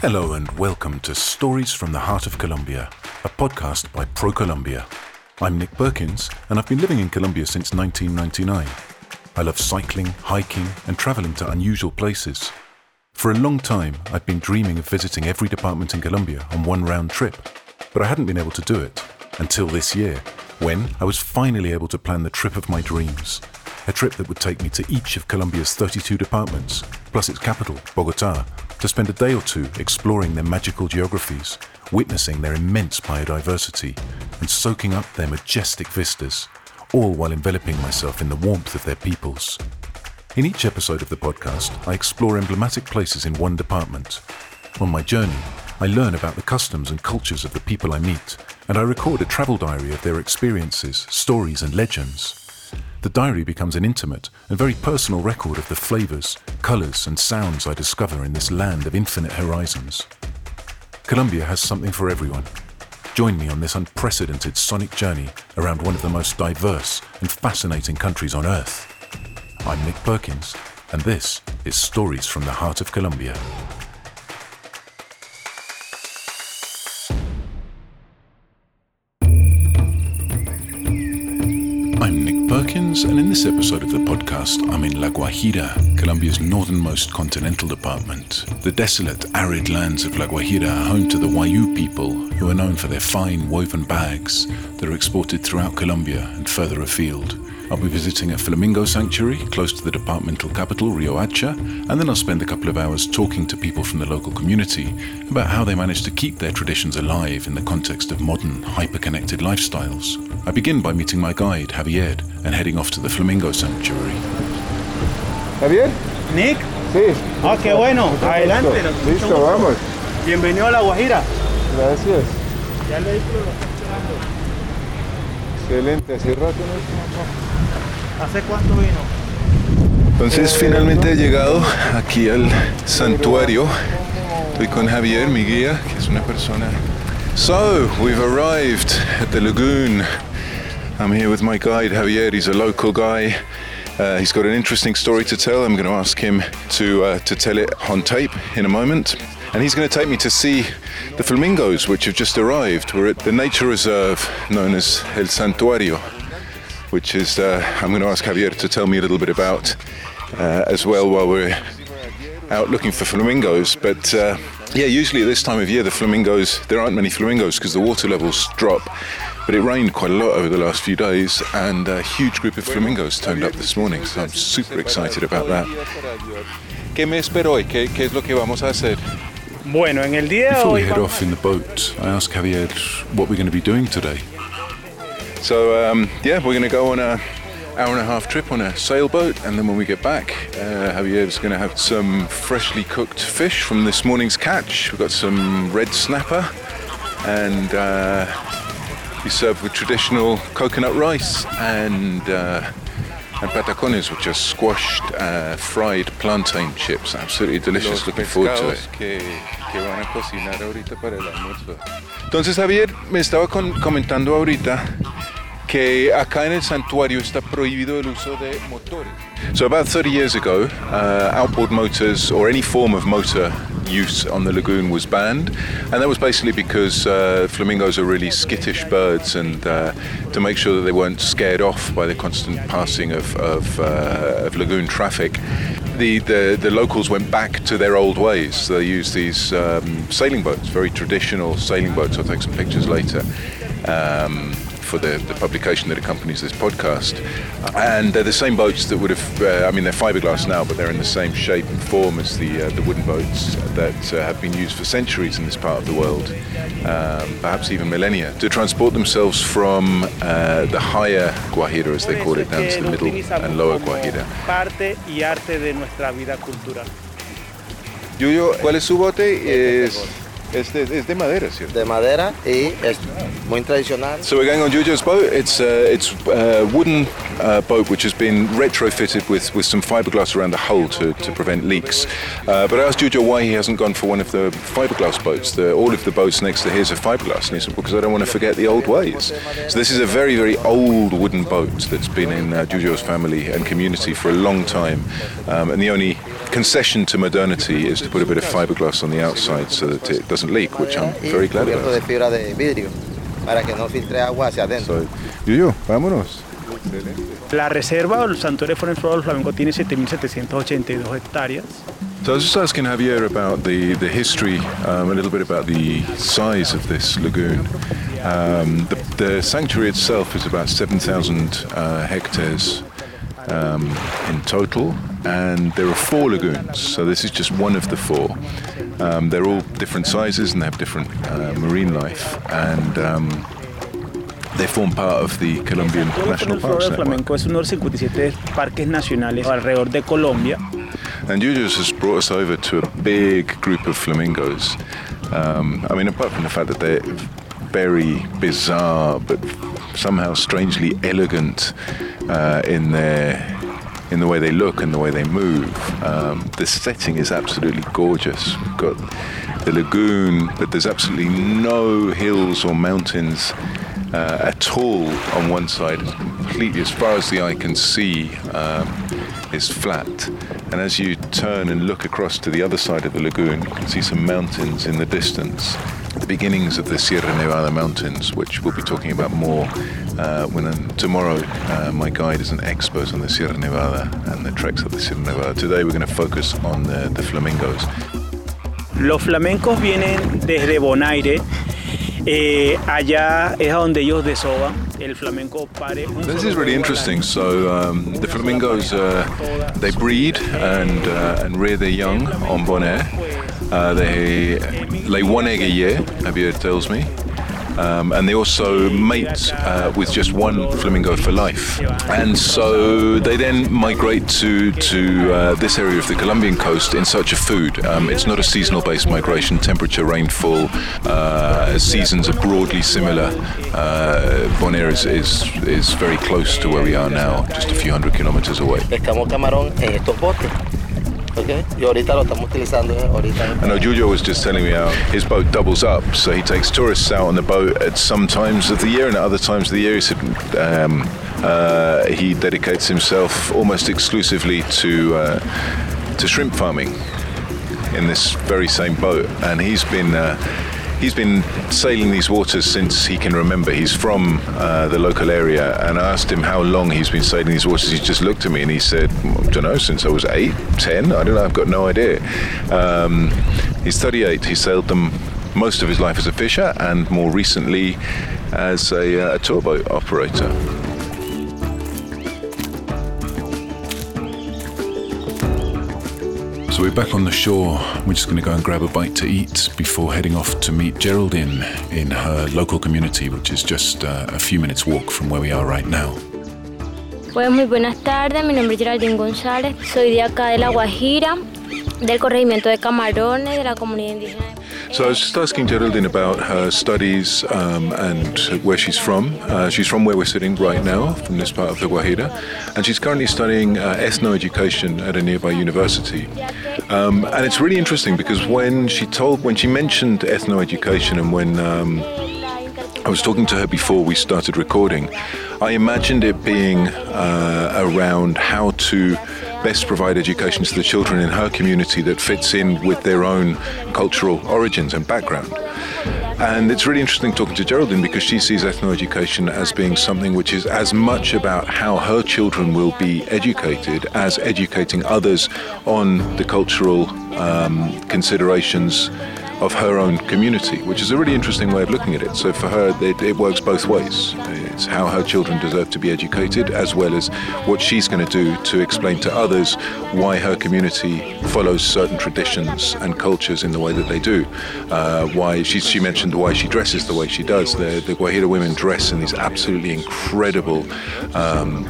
Hello and welcome to Stories from the Heart of Colombia, a podcast by ProColombia. I'm Nick Perkins, and I've been living in Colombia since 1999. I love cycling, hiking, and traveling to unusual places. For a long time, I'd been dreaming of visiting every department in Colombia on one round trip, but I hadn't been able to do it until this year, when I was finally able to plan the trip of my dreams. A trip that would take me to each of Colombia's 32 departments, plus its capital, Bogota, to spend a day or two exploring their magical geographies, witnessing their immense biodiversity, and soaking up their majestic vistas, all while enveloping myself in the warmth of their peoples. In each episode of the podcast, I explore emblematic places in one department. On my journey, I learn about the customs and cultures of the people I meet, and I record a travel diary of their experiences, stories, and legends. The diary becomes an intimate and very personal record of the flavours, colours, and sounds I discover in this land of infinite horizons. Colombia has something for everyone. Join me on this unprecedented sonic journey around one of the most diverse and fascinating countries on Earth. I'm Nick Perkins, and this is Stories from the Heart of Colombia. And in this episode of the podcast, I'm in La Guajira, Colombia's northernmost continental department. The desolate, arid lands of La Guajira are home to the Wayuu people, who are known for their fine woven bags that are exported throughout Colombia and further afield. I'll be visiting a flamingo sanctuary close to the departmental capital, Riohacha, and then I'll spend a couple of hours talking to people from the local community about how they manage to keep their traditions alive in the context of modern, hyper-connected lifestyles. I begin by meeting my guide, Javier, and heading off to the flamingo sanctuary. Javier, Nick, sí. ah, qué bueno, adelante. Listo, vamos. Bienvenido a La Guajira. Gracias. Ya el vehículo lo está esperando. Excelente. Hace rato no ¿Hace cuánto vino? Entonces finalmente he llegado aquí al santuario. Estoy con Javier, mi guía, que es una persona. So, we've arrived at the lagoon. I'm here with my guide Javier. He's a local guy. Uh, he's got an interesting story to tell. I'm going to ask him to uh, to tell it on tape in a moment. And he's going to take me to see the flamingos, which have just arrived. We're at the nature reserve known as El Santuario which is uh, I'm going to ask Javier to tell me a little bit about uh, as well while we're out looking for flamingos. But uh, yeah, usually at this time of year, the flamingos there aren't many flamingos because the water levels drop. But it rained quite a lot over the last few days, and a huge group of flamingos turned up this morning. So I'm super excited about that. ¿Qué me espero hoy? ¿Qué, qué es lo que vamos a hacer? Bueno, en el día Before we head off in the boat, I asked Javier what we're going to be doing today. So um, yeah, we're going to go on a hour and a half trip on a sailboat, and then when we get back, uh, Javier's going to have some freshly cooked fish from this morning's catch. We've got some red snapper, and uh, be served with traditional coconut rice and uh, and patacones, which are squashed, uh, fried plantain chips. Absolutely delicious. Looking forward to it. que, que van a cocinar ahorita para el almuerzo. Entonces Javier me estaba con- comentando ahorita que acá en el santuario está prohibido el uso de motores. So about 30 years ago, uh, outboard motors or any form of motor use on the lagoon was banned, and that was basically because uh, flamingos are really skittish birds, and uh, to make sure that they weren't scared off by the constant passing of, of, uh, of lagoon traffic. The, the, the locals went back to their old ways. They used these um, sailing boats, very traditional sailing boats. I'll take some pictures later um, for the, the publication that accompanies this podcast. And they're the same boats that would have, uh, I mean, they're fiberglass now, but they're in the same shape and form as the, uh, the wooden boats that uh, have been used for centuries in this part of the world, um, perhaps even millennia, to transport themselves from uh, the higher Guajira, as they call it, down to the middle and lower Guajira. parte y arte de nuestra vida cultural. Yuyo, ¿cuál es su bote? Es, es, de, es de madera, ¿cierto? de madera y es muy tradicional. So we're going on Jujo's boat. It's uh, it's a wooden uh, boat which has been retrofitted with, with some fiberglass around the hull to, to prevent leaks. Uh, but I asked Jujo why he hasn't gone for one of the fiberglass boats. The, all of the boats next to his are fiberglass, and he said because I don't want to forget the old ways. So this is a very very old wooden boat that's been in uh, Jujo's family and community for a long time, um, and the only concession to modernity is to put a bit of fiberglass on the outside so that it doesn't leak, which I'm very glad cubierto de about. fibra de vidrio para que no filtre agua hacia adentro. So, Yuyo, vámonos. La reserva o el santuario de Flamenco del Flamenco tiene 7.782 hectáreas. So I was just asking Javier about the, the history, um, a little bit about the size of this lagoon. Um, the, the sanctuary itself is about 7,000 uh, hectares um, in total, and there are four lagoons. So this is just one of the four. Um, they're all different sizes and they have different uh, marine life, and um, they form part of the Colombian National Parks Network. Flamenco es uno de los 57 parques nacionales alrededor de Colombia. And Julius has brought us over to a big group of flamingos. Um, I mean, apart from the fact that they're very bizarre, but somehow strangely elegant uh, in their in the way they look and the way they move. Um, the setting is absolutely gorgeous. We've got the lagoon, but there's absolutely no hills or mountains uh, at all on one side. Completely, as far as the eye can see, um, is flat. And as you turn and look across to the other side of the lagoon, you can see some mountains in the distance. The beginnings of the Sierra Nevada mountains, which we'll be talking about more uh, when um, tomorrow uh, my guide is an expert on the Sierra Nevada and the treks of the Sierra Nevada. Today we're going to focus on the, the flamingos. Los flamencos vienen desde Bonaire. Eh, allá es donde ellos desoban. El flamenco pare. This is really interesting. So um, the flamingos, uh, they breed and uh, and rear their young on Bonaire. Uh, they lay one egg a year, Javier tells me. Um, and they also mate uh, with just one flamingo for life. And so they then migrate to, to uh, this area of the Colombian coast in search of food. Um, it's not a seasonal based migration, temperature, rainfall, uh, seasons are broadly similar. Uh, Bonaire is, is, is very close to where we are now, just a few hundred kilometers away. ¿Ok? Y ahorita lo estamos utilizando. ¿eh? Ahorita I know Giulio was just telling me how his boat doubles up, so he takes tourists out on the boat at some times of the year and at other times of the year. He said um, uh, he dedicates himself almost exclusively to uh, to shrimp farming in this very same boat, and he's been. Uh, He's been sailing these waters since he can remember. He's from uh, the local area, and I asked him how long he's been sailing these waters. He just looked at me and he said, "I don't know, since I was eight, ten. I don't know. I've got no idea." Um, he's 38. He sailed them most of his life as a fisher, and more recently as a, uh, a tour boat operator. So we're back on the shore. We're just going to go and grab a bite to eat before heading off to meet Geraldine in her local community, which is just uh, a few minutes walk from where we are right now. Pues muy buenas tardes, mi nombre es Geraldine González, soy de acá de La Guajira, del corregimiento de Camarones, de la comunidad indígena. So I was just asking Geraldine about her studies um, and where she's from. Uh, she's from where we're sitting right now, from this part of the Guajira, and she's currently studying uh, ethno-education at a nearby university. Um, and it's really interesting because when she told, when she mentioned ethno-education, and when um, I was talking to her before we started recording, I imagined it being uh, around how to best provide education to the children in her community that fits in with their own cultural origins and background. And it's really interesting talking to Geraldine because she sees ethno-education as being something which is as much about how her children will be educated as educating others on the cultural um, considerations of her own community, which is a really interesting way of looking at it. So for her, it, it works both ways. It's how her children deserve to be educated, as well as what she's going to do to explain to others why her community follows certain traditions and cultures in the way that they do. Uh, why she, she mentioned why she dresses the way she does. The, the Guajira women dress in these absolutely incredible. Um,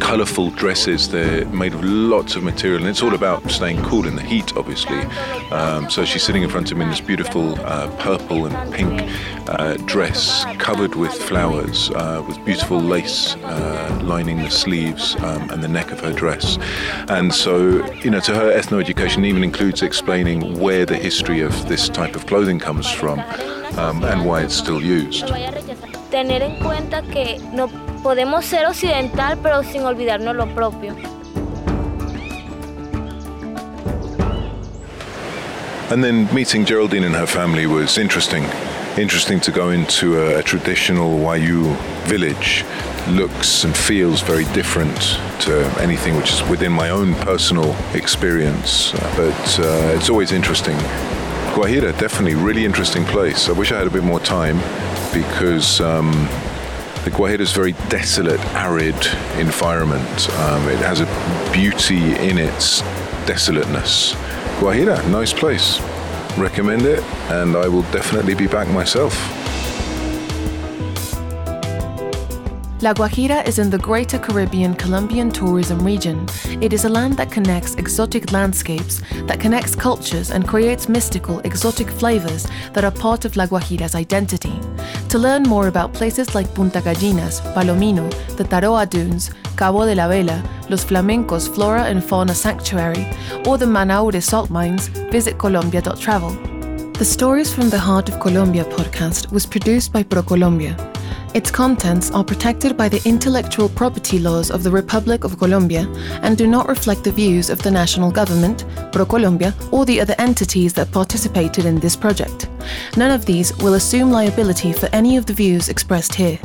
colourful dresses. They're made of lots of material, and it's all about staying cool in the heat, obviously. Um, so she's sitting in front of me in this beautiful uh, purple and pink uh, dress, covered with flowers, uh, with beautiful lace uh, lining the sleeves um, and the neck of her dress. And so, you know, to her, ethno-education even includes explaining where the history of this type of clothing comes from um, and why it's still used. Tener en cuenta que no podemos ser occidental pero sin olvidarnos lo propio. And then meeting Geraldine and her family was interesting. Interesting to go into a, a traditional Wayuu village. Looks and feels very different to anything which is within my own personal experience, but uh, it's always interesting. Guajira, definitely really interesting place. I wish I had a bit more time because um, the Guajira is a very desolate, arid environment. Um, it has a beauty in its desolateness. Guajira, nice place. Recommend it, and I will definitely be back myself. La Guajira is in the Greater Caribbean Colombian tourism region. It is a land that connects exotic landscapes, that connects cultures, and creates mystical, exotic flavors that are part of La Guajira's identity. To learn more about places like Punta Gallinas, Palomino, the Taroa Dunes, Cabo de la Vela, Los Flamencos Flora and Fauna Sanctuary, or the Manaure salt mines, visit Colombia.travel. The Stories from the Heart of Colombia podcast was produced by ProColombia. Its contents are protected by the intellectual property laws of the Republic of Colombia and do not reflect the views of the national government, ProColombia, or the other entities that participated in this project. None of these will assume liability for any of the views expressed here.